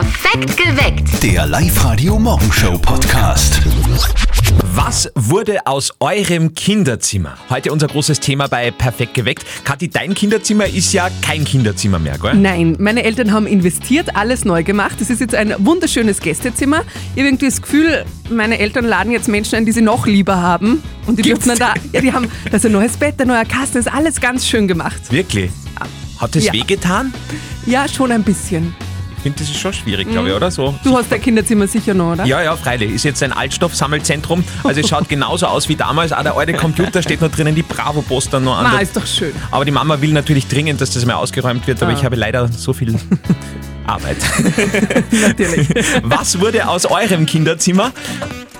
Perfekt geweckt. Der Live-Radio Morgenshow Podcast. Was wurde aus eurem Kinderzimmer? Heute unser großes Thema bei Perfekt geweckt. Kathi, dein Kinderzimmer ist ja kein Kinderzimmer mehr, gell? Nein, meine Eltern haben investiert, alles neu gemacht. Es ist jetzt ein wunderschönes Gästezimmer. Ich habe irgendwie das Gefühl, meine Eltern laden jetzt Menschen ein, die sie noch lieber haben. Und die dürfen dann da, ja, die haben, da ist ein neues Bett, ein neuer Kasten, ist alles ganz schön gemacht. Wirklich? Hat es Ja. wehgetan? Ja, schon ein bisschen. Ich finde, das ist schon schwierig, glaube ich, oder? So. Du hast dein Kinderzimmer sicher noch, oder? Ja, ja, freilich. Ist jetzt ein Altstoffsammelzentrum. Also es schaut genauso aus wie damals. Auch der alte Computer steht noch drinnen, die Bravo-Poster noch an. Der- ist doch schön. Aber die Mama will natürlich dringend, dass das mal ausgeräumt wird, aber Ah. ich habe leider so viel Arbeit. Natürlich. Was wurde aus eurem Kinderzimmer?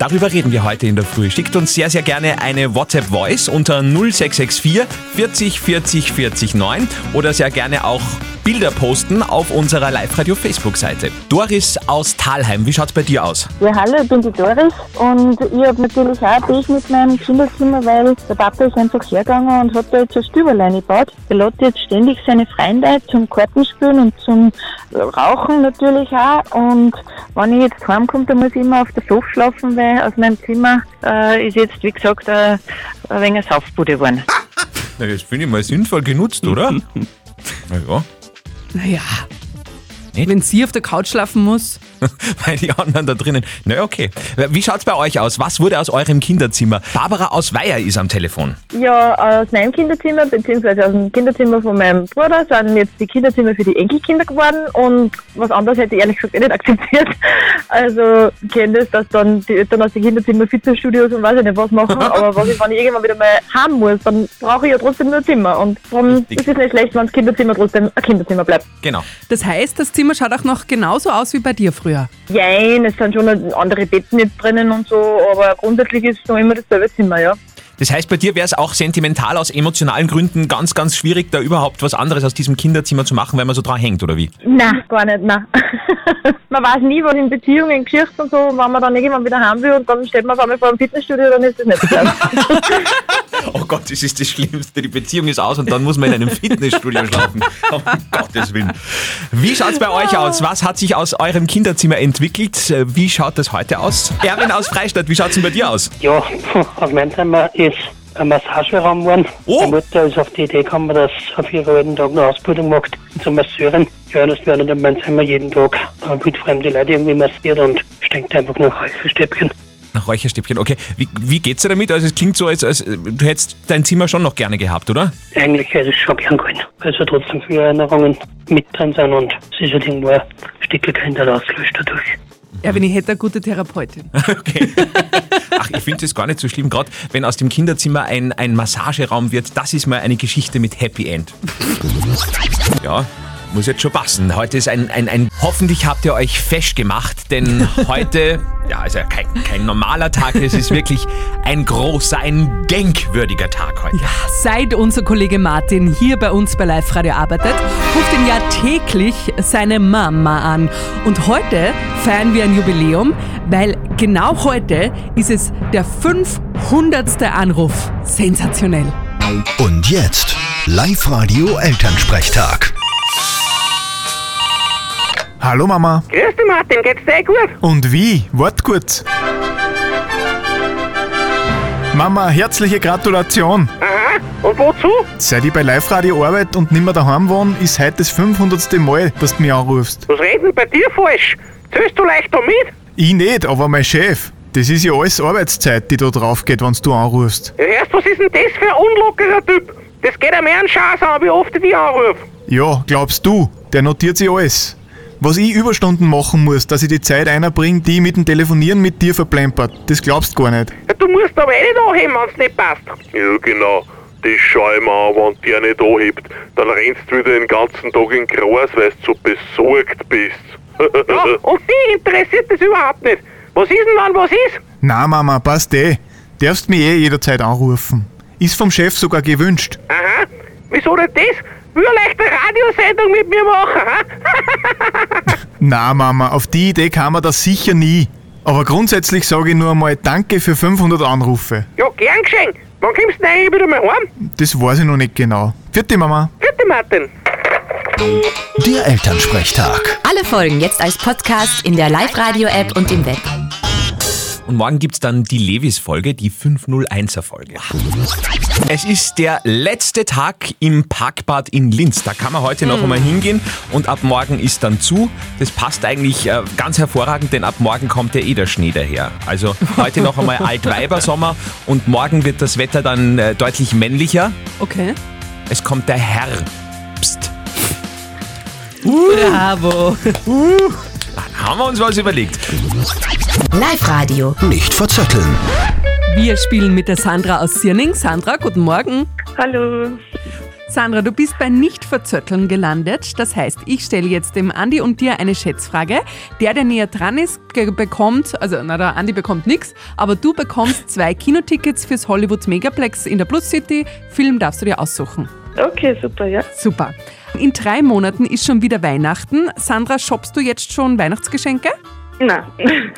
Darüber reden wir heute in der Früh. Schickt uns sehr, sehr gerne eine WhatsApp-Voice unter 0664 40 40 40 9 oder sehr gerne auch Bilder posten auf unserer Live-Radio-Facebook-Seite. Doris aus Talheim, wie schaut's bei dir aus? Ja, hallo, ich bin die Doris und ich habe natürlich auch ein Pech mit meinem Kinderzimmer, weil der Papa ist einfach hergegangen und hat da jetzt ein Stüberlein gebaut. Der lädt jetzt ständig seine Freunde zum Kartenspielen und zum Rauchen natürlich auch. Und wenn ich jetzt heimkomme, dann muss ich immer auf der Sofa schlafen, weil aus meinem Zimmer äh, ist jetzt, wie gesagt, äh, ein wenig eine Saufbude geworden. Na, das finde ich mal sinnvoll genutzt, oder? Na ja, Naja. Wenn sie auf der Couch schlafen muss. weil die anderen da drinnen. Na okay. Wie schaut's bei euch aus? Was wurde aus eurem Kinderzimmer? Barbara aus Weiher ist am Telefon. Ja, aus meinem Kinderzimmer, beziehungsweise aus dem Kinderzimmer von meinem Bruder, sind jetzt die Kinderzimmer für die Enkelkinder geworden und was anderes hätte ich ehrlich gesagt eh nicht akzeptiert. Also, ich kenne das, dass dann die Eltern aus den Kinderzimmer Fitnessstudios und weiß ich nicht was machen, aber was ich, wenn ich irgendwann wieder mal haben muss, dann brauche ich ja trotzdem nur ein Zimmer und darum Richtig. ist es nicht schlecht, wenn das Kinderzimmer trotzdem ein Kinderzimmer bleibt. Genau. Das heißt, das Zimmer schaut auch noch genauso aus wie bei dir früher. Jein, es sind schon andere Betten jetzt drinnen und so, aber grundsätzlich ist es noch immer dasselbe Zimmer, ja. Das heißt, bei dir wäre es auch sentimental aus emotionalen Gründen ganz, ganz schwierig, da überhaupt was anderes aus diesem Kinderzimmer zu machen, weil man so dran hängt, oder wie? Nein, gar nicht, nein. man weiß nie, was in Beziehungen, Geschichten und so, wenn man dann irgendwann wieder heim will und dann steht man auf einmal vor einem Fitnessstudio, dann ist das nicht so. Oh Gott, das ist das Schlimmste. Die Beziehung ist aus und dann muss man in einem Fitnessstudio schlafen. Um Gottes Willen. Wie schaut's bei euch aus? Was hat sich aus eurem Kinderzimmer entwickelt? Wie schaut das heute aus? Erwin aus Freistadt, wie schaut's denn bei dir aus? Ja, auf meinem Zimmer ist ein Massageraum geworden. Oh. Meine Mutter ist auf die Idee gekommen, dass auf ihrer alten Tag eine Ausbildung macht zur Masseurin. Ja, das werden meinem Zimmer jeden Tag wildfremde Leute irgendwie massiert und steckt einfach noch Stäbchen. Nach Räucherstäbchen, okay. Wie, wie geht's dir damit? Also es klingt so, als, als du hättest dein Zimmer schon noch gerne gehabt, oder? Eigentlich hätte ich es schon gern gehalten, weil so trotzdem viele Erinnerungen mit drin sind und es ist halt irgendwo ein Stück Kinder ausgelöscht dadurch. Ja, wenn ich hätte eine gute Therapeutin. Okay. Ach, ich finde das gar nicht so schlimm, gerade wenn aus dem Kinderzimmer ein, ein Massageraum wird. Das ist mal eine Geschichte mit Happy End. Ja, muss jetzt schon passen. Heute ist ein, ein, ein hoffentlich habt ihr euch fesch gemacht, denn heute, ja, ist ja kein, kein normaler Tag, es ist wirklich ein großer, ein denkwürdiger Tag heute. Seit unser Kollege Martin hier bei uns bei Live Radio arbeitet, ruft ihn ja täglich seine Mama an. Und heute feiern wir ein Jubiläum, weil genau heute ist es der 500. Anruf. Sensationell. Und jetzt Live-Radio Elternsprechtag. Hallo Mama. Grüß dich Martin, geht's dir eh gut? Und wie? Wart kurz. Mama, herzliche Gratulation. Aha, und wozu? Seit ich bei Live Radio arbeite und nimmer daheim wohne, ist heute das 500. Mal, dass du mich anrufst. Was reden bei dir falsch? Zählst du leicht da mit? Ich nicht, aber mein Chef. Das ist ja alles Arbeitszeit, die da drauf geht, wenn du anrufst. Ja, Erst, was ist denn das für ein unlockerer Typ? Das geht am einen Schatz an, wie oft ich dich anrufe. Ja, glaubst du, der notiert sich alles. Was ich Überstunden machen muss, dass ich die Zeit einbringe, die ich mit dem Telefonieren mit dir verplempert, das glaubst du gar nicht. Ja, du musst aber eh nicht anheben, wenn's nicht passt. Ja, genau. Das schau ich mir an, wenn der nicht anhebt. Dann rennst du wieder den ganzen Tag in Gras, weil du so besorgt bist. Ja, und die interessiert das überhaupt nicht. Was ist denn, wenn was ist? Na Mama, passt eh. Darfst mich eh jederzeit anrufen. Ist vom Chef sogar gewünscht. Aha, wieso denn das? Will er leicht eine Radiosendung mit mir machen, ha? Na Mama, auf die Idee kam man das sicher nie. Aber grundsätzlich sage ich nur einmal Danke für 500 Anrufe. ja, gern geschenkt. Wann kommst du denn eigentlich wieder mal heim? Das weiß ich noch nicht genau. Vierte Mama. Bitte, Martin. Der Elternsprechtag. Alle Folgen jetzt als Podcast in der Live-Radio-App und im Web. Und morgen gibt's dann die Levis-Folge, die 501er-Folge. Es ist der letzte Tag im Parkbad in Linz. Da kann man heute noch einmal hingehen und ab morgen ist dann zu. Das passt eigentlich äh, ganz hervorragend, denn ab morgen kommt ja eh der Schnee daher. Also heute noch einmal Altweibersommer und morgen wird das Wetter dann äh, deutlich männlicher. Okay. Es kommt der Herbst. Bravo. Haben wir uns was überlegt. Live-Radio. Nicht verzetteln. Wir spielen mit der Sandra aus Sierning. Sandra, guten Morgen. Hallo. Sandra, du bist bei Nicht-Verzötteln gelandet. Das heißt, ich stelle jetzt dem Andi und dir eine Schätzfrage. Der, der näher dran ist, bekommt, also na, der Andi bekommt nichts, aber du bekommst zwei Kinotickets fürs Hollywood Megaplex in der Plus City. Film darfst du dir aussuchen. Okay, super, ja. Super. In drei Monaten ist schon wieder Weihnachten. Sandra, shoppst du jetzt schon Weihnachtsgeschenke? Nein.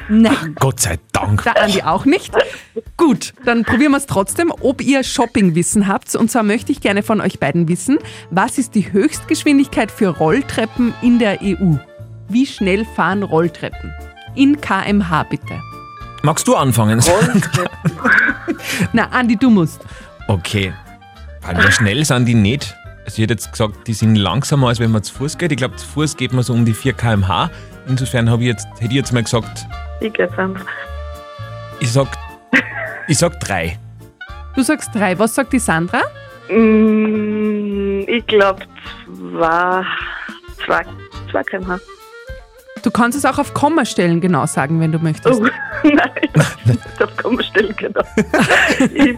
Nein. Gott sei Dank. Der Andi auch nicht. Gut, dann probieren wir es trotzdem, ob ihr Shoppingwissen habt. Und zwar möchte ich gerne von euch beiden wissen, was ist die Höchstgeschwindigkeit für Rolltreppen in der EU? Wie schnell fahren Rolltreppen? In kmh bitte. Magst du anfangen? Na, Andi, du musst. Okay. Weil so schnell sind die nicht. Also ich hätte jetzt gesagt, die sind langsamer, als wenn man zu Fuß geht. Ich glaube, zu Fuß geht man so um die 4 km/h. Insofern habe ich jetzt, hätte ich jetzt mal gesagt, Ich gehe fünf. ich sag, ich sag drei. Du sagst drei. Was sagt die Sandra? Mm, ich glaube zwei, zwei, zwei kmh. Du kannst es auch auf Kommastellen genau sagen, wenn du möchtest. Oh, nein. Das kann man stellen, genau. ich,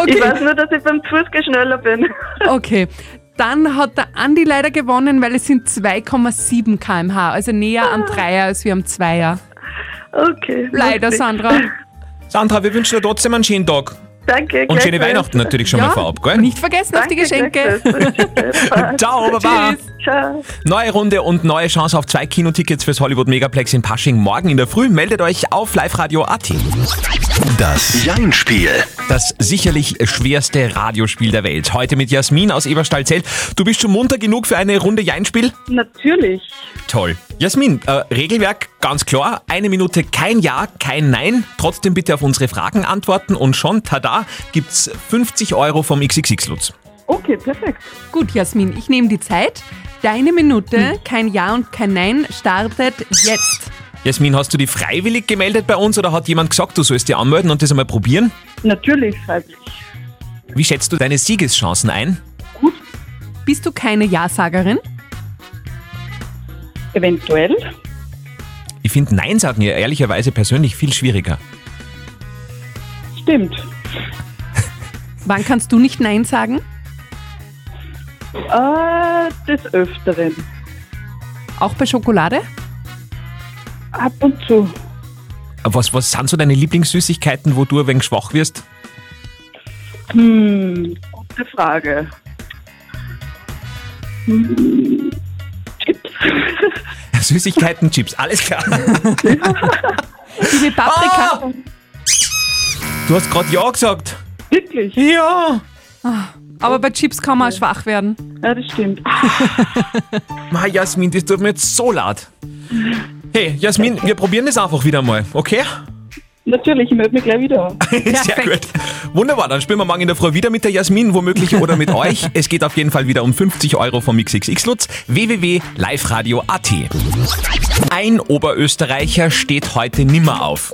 Okay. ich weiß nur, dass ich beim Fußgehen schneller bin. Okay. Dann hat der Andi leider gewonnen, weil es sind 2,7 kmh, also näher am Dreier als wir am Zweier. Okay. Leider, lustig. Sandra. Sandra, wir wünschen dir trotzdem einen schönen Tag. Danke. Und schöne. Weihnachten natürlich schon mal vorab, gell? Nicht vergessen auf die Danke, Geschenke. Ciao, Baba. Tschüss. Ciao. Neue Runde und neue Chance auf zwei Kinotickets fürs Hollywood Megaplex in Pasching morgen in der Früh. Meldet euch auf liveradio.at. Das Jein-Spiel. Das sicherlich schwerste Radiospiel der Welt. Heute mit Jasmin aus Eberstadt-Zell. Du bist schon munter genug für eine Runde Jein-Spiel? Natürlich. Toll. Jasmin, äh, Regelwerk ganz klar. Eine Minute kein Ja, kein Nein. Trotzdem bitte auf unsere Fragen antworten und schon, tada, gibt's 50 Euro vom XXX-Lutz. Okay, perfekt. Gut, Jasmin, ich nehme die Zeit. Deine Minute, kein Ja und kein Nein, startet jetzt. Jasmin, hast du die freiwillig gemeldet bei uns oder hat jemand gesagt, du sollst dich anmelden und das einmal probieren? Natürlich freiwillig. Wie schätzt du deine Siegeschancen ein? Bist du keine Ja-Sagerin? Eventuell. Ich finde Nein sagen ja ehrlicherweise persönlich viel schwieriger. Stimmt. Wann kannst du nicht Nein sagen? Äh, des Öfteren. Auch bei Schokolade? Ab und zu. Was, was sind so deine Lieblingssüßigkeiten, wo du ein wenig schwach wirst? Hm, gute Frage. Hm, Chips. Süßigkeiten, Chips, alles klar. Die mit Paprika? Ah! Du hast gerade Ja gesagt. Wirklich? Ja. Aber bei Chips kann man auch schwach werden. Ja, das stimmt. Ma, Jasmin, das tut mir jetzt so leid. Hey, Jasmin, wir probieren das einfach wieder mal, okay? Natürlich, ich melde mich gleich wieder. Sehr gut. Wunderbar, dann spielen wir morgen in der Früh wieder mit der Jasmin, womöglich oder mit euch. Es geht auf jeden Fall wieder um 50 Euro vom XXX Lutz. www.liveradio.at. Ein Oberösterreicher steht heute nimmer auf.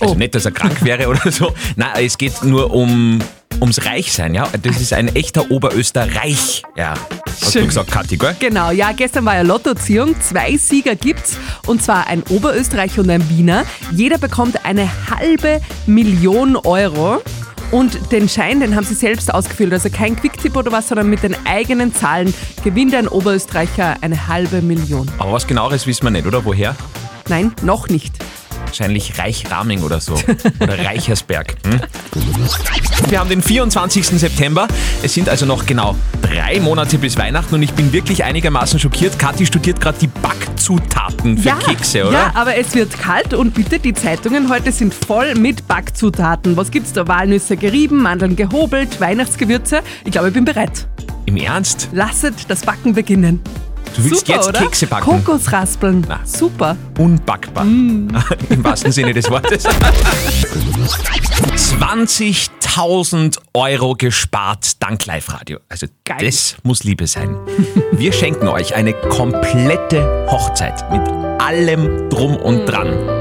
Also Oh. nicht, dass er krank wäre oder so. Nein, es geht nur um ums Reichsein, ja. Das ist ein echter Oberösterreich. Ja. Hast Schön. du gesagt, Kathi, gell? Genau, ja, gestern war ja Lottoziehung. Zwei Sieger gibt's. Und zwar ein Oberösterreicher und ein Wiener. Jeder bekommt eine halbe Million Euro. Und den Schein, den haben sie selbst ausgefüllt. Also kein Quicktip oder was, sondern mit den eigenen Zahlen gewinnt ein Oberösterreicher eine halbe Million. Aber was genaueres wissen wir nicht, oder? Woher? Nein, noch nicht. Wahrscheinlich Reichraming oder so. Oder Reichersberg. Hm? Wir haben den 24. September. Es sind also noch genau drei Monate bis Weihnachten und ich bin wirklich einigermaßen schockiert. Kathi studiert gerade die Backzutaten für Kekse, oder? Ja, aber es wird kalt und bitte, die Zeitungen heute sind voll mit Backzutaten. Was gibt's da? Walnüsse gerieben, Mandeln gehobelt, Weihnachtsgewürze. Ich glaube, ich bin bereit. Im Ernst? Lasset das Backen beginnen. Du willst Super, jetzt oder? Kekse backen? Kokosraspeln. Na. Super. Unbackbar. Mm. Im wahrsten Sinne des Wortes. 20.000 Euro gespart dank Live-Radio. Also Geil. das muss Liebe sein. Wir schenken euch eine komplette Hochzeit mit allem drum und dran.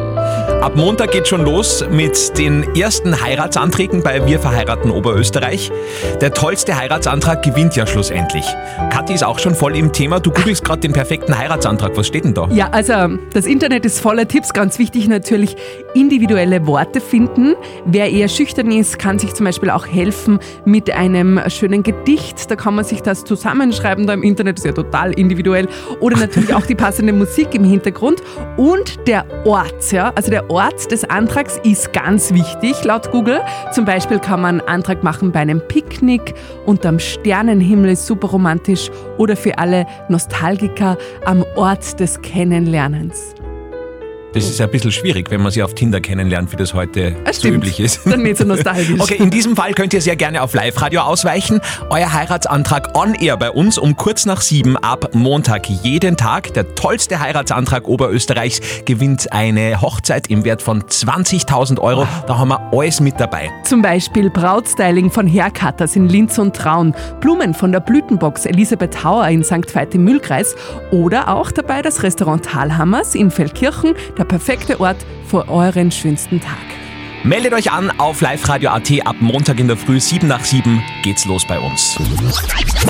Ab Montag geht schon los mit den ersten Heiratsanträgen bei Wir verheiraten Oberösterreich. Der tollste Heiratsantrag gewinnt ja schlussendlich. Kathi ist auch schon voll im Thema. Du googelst gerade den perfekten Heiratsantrag. Was steht denn da? Ja, also das Internet ist voller Tipps. Ganz wichtig natürlich individuelle Worte finden. Wer eher schüchtern ist, kann sich zum Beispiel auch helfen mit einem schönen Gedicht. Da kann man sich das zusammenschreiben. Da im Internet ist ja total individuell. Oder natürlich auch die passende Musik im Hintergrund. Und der Ort, ja. Also der Ort des Antrags ist ganz wichtig laut Google. Zum Beispiel kann man einen Antrag machen bei einem Picknick unterm Sternenhimmel, ist super romantisch. Oder für alle Nostalgiker am Ort des Kennenlernens. Das ist ein bisschen schwierig, wenn man sie auf Tinder kennenlernt, wie das heute Das so stimmt. üblich ist. Dann nicht so nostalgisch. Okay, in diesem Fall könnt ihr sehr gerne auf Live-Radio ausweichen. Euer Heiratsantrag on air bei uns um kurz nach sieben ab Montag jeden Tag. Der tollste Heiratsantrag Oberösterreichs gewinnt eine Hochzeit im Wert von 20.000 Euro. Da haben wir alles mit dabei. Zum Beispiel Brautstyling von Haircutters in Linz und Traun, Blumen von der Blütenbox Elisabeth Hauer in St. Veit im Mühlkreis oder auch dabei das Restaurant Talhammers in Feldkirchen, der perfekte Ort für euren schönsten Tag. Meldet euch an auf liveradio.at ab Montag in der Früh, 7 nach 7 geht's los bei uns.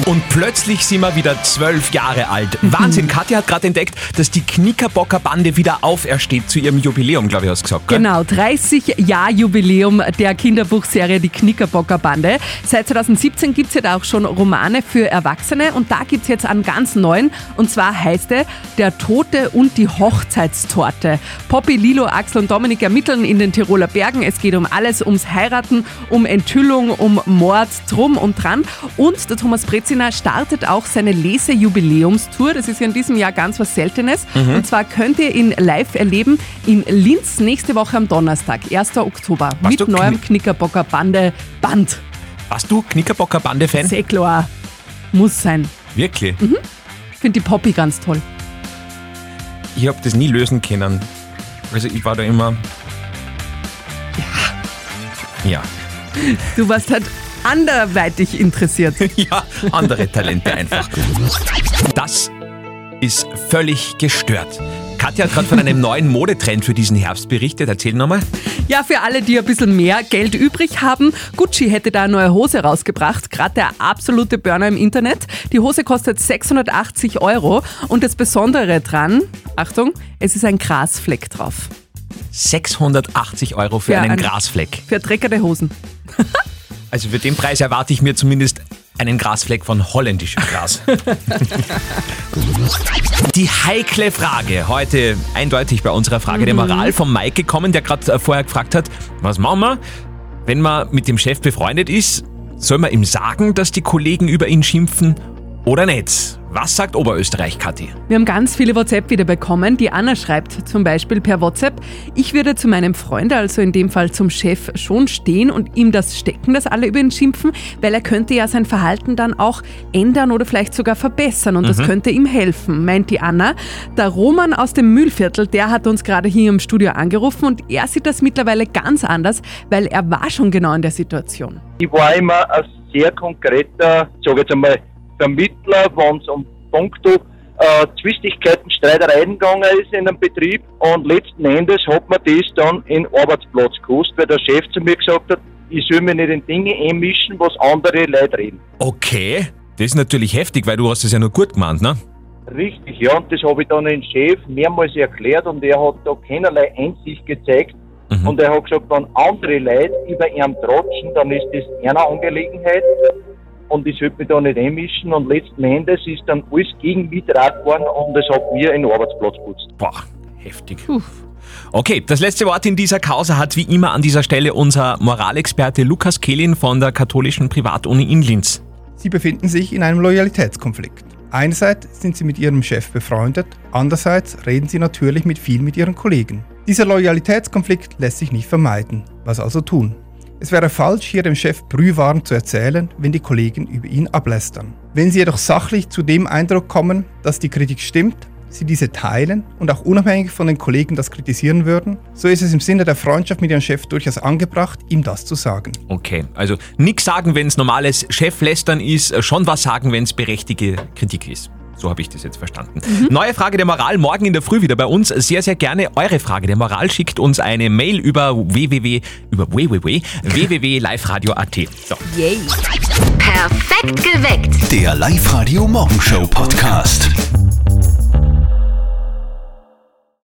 Und plötzlich sind wir wieder zwölf Jahre alt. Wahnsinn, Katja hat gerade entdeckt, dass die Knickerbocker Bande wieder aufersteht zu ihrem Jubiläum, glaube ich, hast du gesagt. Gell? Genau, 30 Jahr Jubiläum der Kinderbuchserie Die Knickerbocker Bande. Seit 2017 gibt es ja da auch schon Romane für Erwachsene und da gibt es jetzt einen ganz neuen und zwar heißt er Der Tote und die Hochzeitstorte. Poppy, Lilo, Axel und Dominik ermitteln in den Tiroler Bergen. Es geht um alles, ums Heiraten, um Enthüllung, um Mord, drum und dran. Und der Thomas Brezina startet auch seine Lesejubiläumstour. Das ist ja in diesem Jahr ganz was Seltenes. Und zwar könnt ihr ihn live erleben in Linz nächste Woche am Donnerstag, 1. Oktober, Warst mit neuem Knick- Knickerbocker Bande Band. Warst du Knickerbocker Bande-Fan? Sehr klar. Muss sein. Wirklich? Ich finde die Poppy ganz toll. Ich habe das nie lösen können. Also ich war da immer... Ja. Du warst halt anderweitig interessiert. Ja, andere Talente einfach. Das ist völlig gestört. Katja hat gerade von einem neuen Modetrend für diesen Herbst berichtet. Erzähl nochmal. Ja, für alle, die ein bisschen mehr Geld übrig haben, Gucci hätte da eine neue Hose rausgebracht. Gerade der absolute Burner im Internet. Die Hose kostet 680 Euro und das Besondere dran, Achtung, es ist ein Grasfleck drauf. 680 Euro für Ja, einen ein- Grasfleck. Für dreckerte Hosen. Also für den Preis erwarte ich mir zumindest einen Grasfleck von holländischem Gras. Die heikle Frage. Heute eindeutig bei unserer Frage der Moral vom Mike gekommen, der gerade äh, vorher gefragt hat, was machen wir, wenn man mit dem Chef befreundet ist? Soll man ihm sagen, dass die Kollegen über ihn schimpfen oder nicht? Was sagt Oberösterreich, Kathi? Wir haben ganz viele WhatsApp wieder bekommen. Die Anna schreibt zum Beispiel per WhatsApp, ich würde zu meinem Freund, also in dem Fall zum Chef, schon stehen und ihm das stecken, dass alle über ihn schimpfen, weil er könnte ja sein Verhalten dann auch ändern oder vielleicht sogar verbessern und das könnte ihm helfen, meint die Anna. Der Roman aus dem Mühlviertel, der hat uns gerade hier im Studio angerufen und er sieht das mittlerweile ganz anders, weil er war schon genau in der Situation. Ich war immer ein sehr konkreter, sage jetzt einmal, Vermittler, wenn es um Punkto äh, Zwistigkeiten, Streitereien gegangen ist in einem Betrieb. Und letzten Endes hat mir das dann in Arbeitsplatz gekostet, weil der Chef zu mir gesagt hat, ich soll mich nicht in Dinge einmischen, was andere Leute reden. Okay, das ist natürlich heftig, weil du hast es ja nur gut gemeint, ne? Richtig, ja, und das habe ich dann dem Chef mehrmals erklärt und er hat da keinerlei Einsicht gezeigt. Mhm. Und er hat gesagt, wenn andere Leute über ihn tratschen, dann ist das eine Angelegenheit und ich sollte mich da nicht einmischen und letzten Endes ist dann alles gegen mich draht worden und es hat mir einen Arbeitsplatz geputzt. Boah, heftig. Okay, das letzte Wort in dieser Causa hat wie immer an dieser Stelle unser Moralexperte Lukas Kehlin von der katholischen Privatuni in Linz. Sie befinden sich in einem Loyalitätskonflikt. Einerseits sind Sie mit Ihrem Chef befreundet, andererseits reden Sie natürlich mit viel mit Ihren Kollegen. Dieser Loyalitätskonflikt lässt sich nicht vermeiden. Was also tun? Es wäre falsch, hier dem Chef Brühwaren zu erzählen, wenn die Kollegen über ihn ablästern. Wenn Sie jedoch sachlich zu dem Eindruck kommen, dass die Kritik stimmt, Sie diese teilen und auch unabhängig von den Kollegen das kritisieren würden, so ist es im Sinne der Freundschaft mit Ihrem Chef durchaus angebracht, ihm das zu sagen. Okay, also nichts sagen, wenn es normales Cheflästern ist, äh, schon was sagen, wenn es berechtigte Kritik ist. So habe ich das jetzt verstanden. Neue Frage der Moral morgen in der Früh wieder bei uns. Sehr, sehr gerne eure Frage der Moral. Schickt uns eine Mail über www, über www, www.liveradio.at. So. Perfekt geweckt. Der Live-Radio Morgenshow Podcast.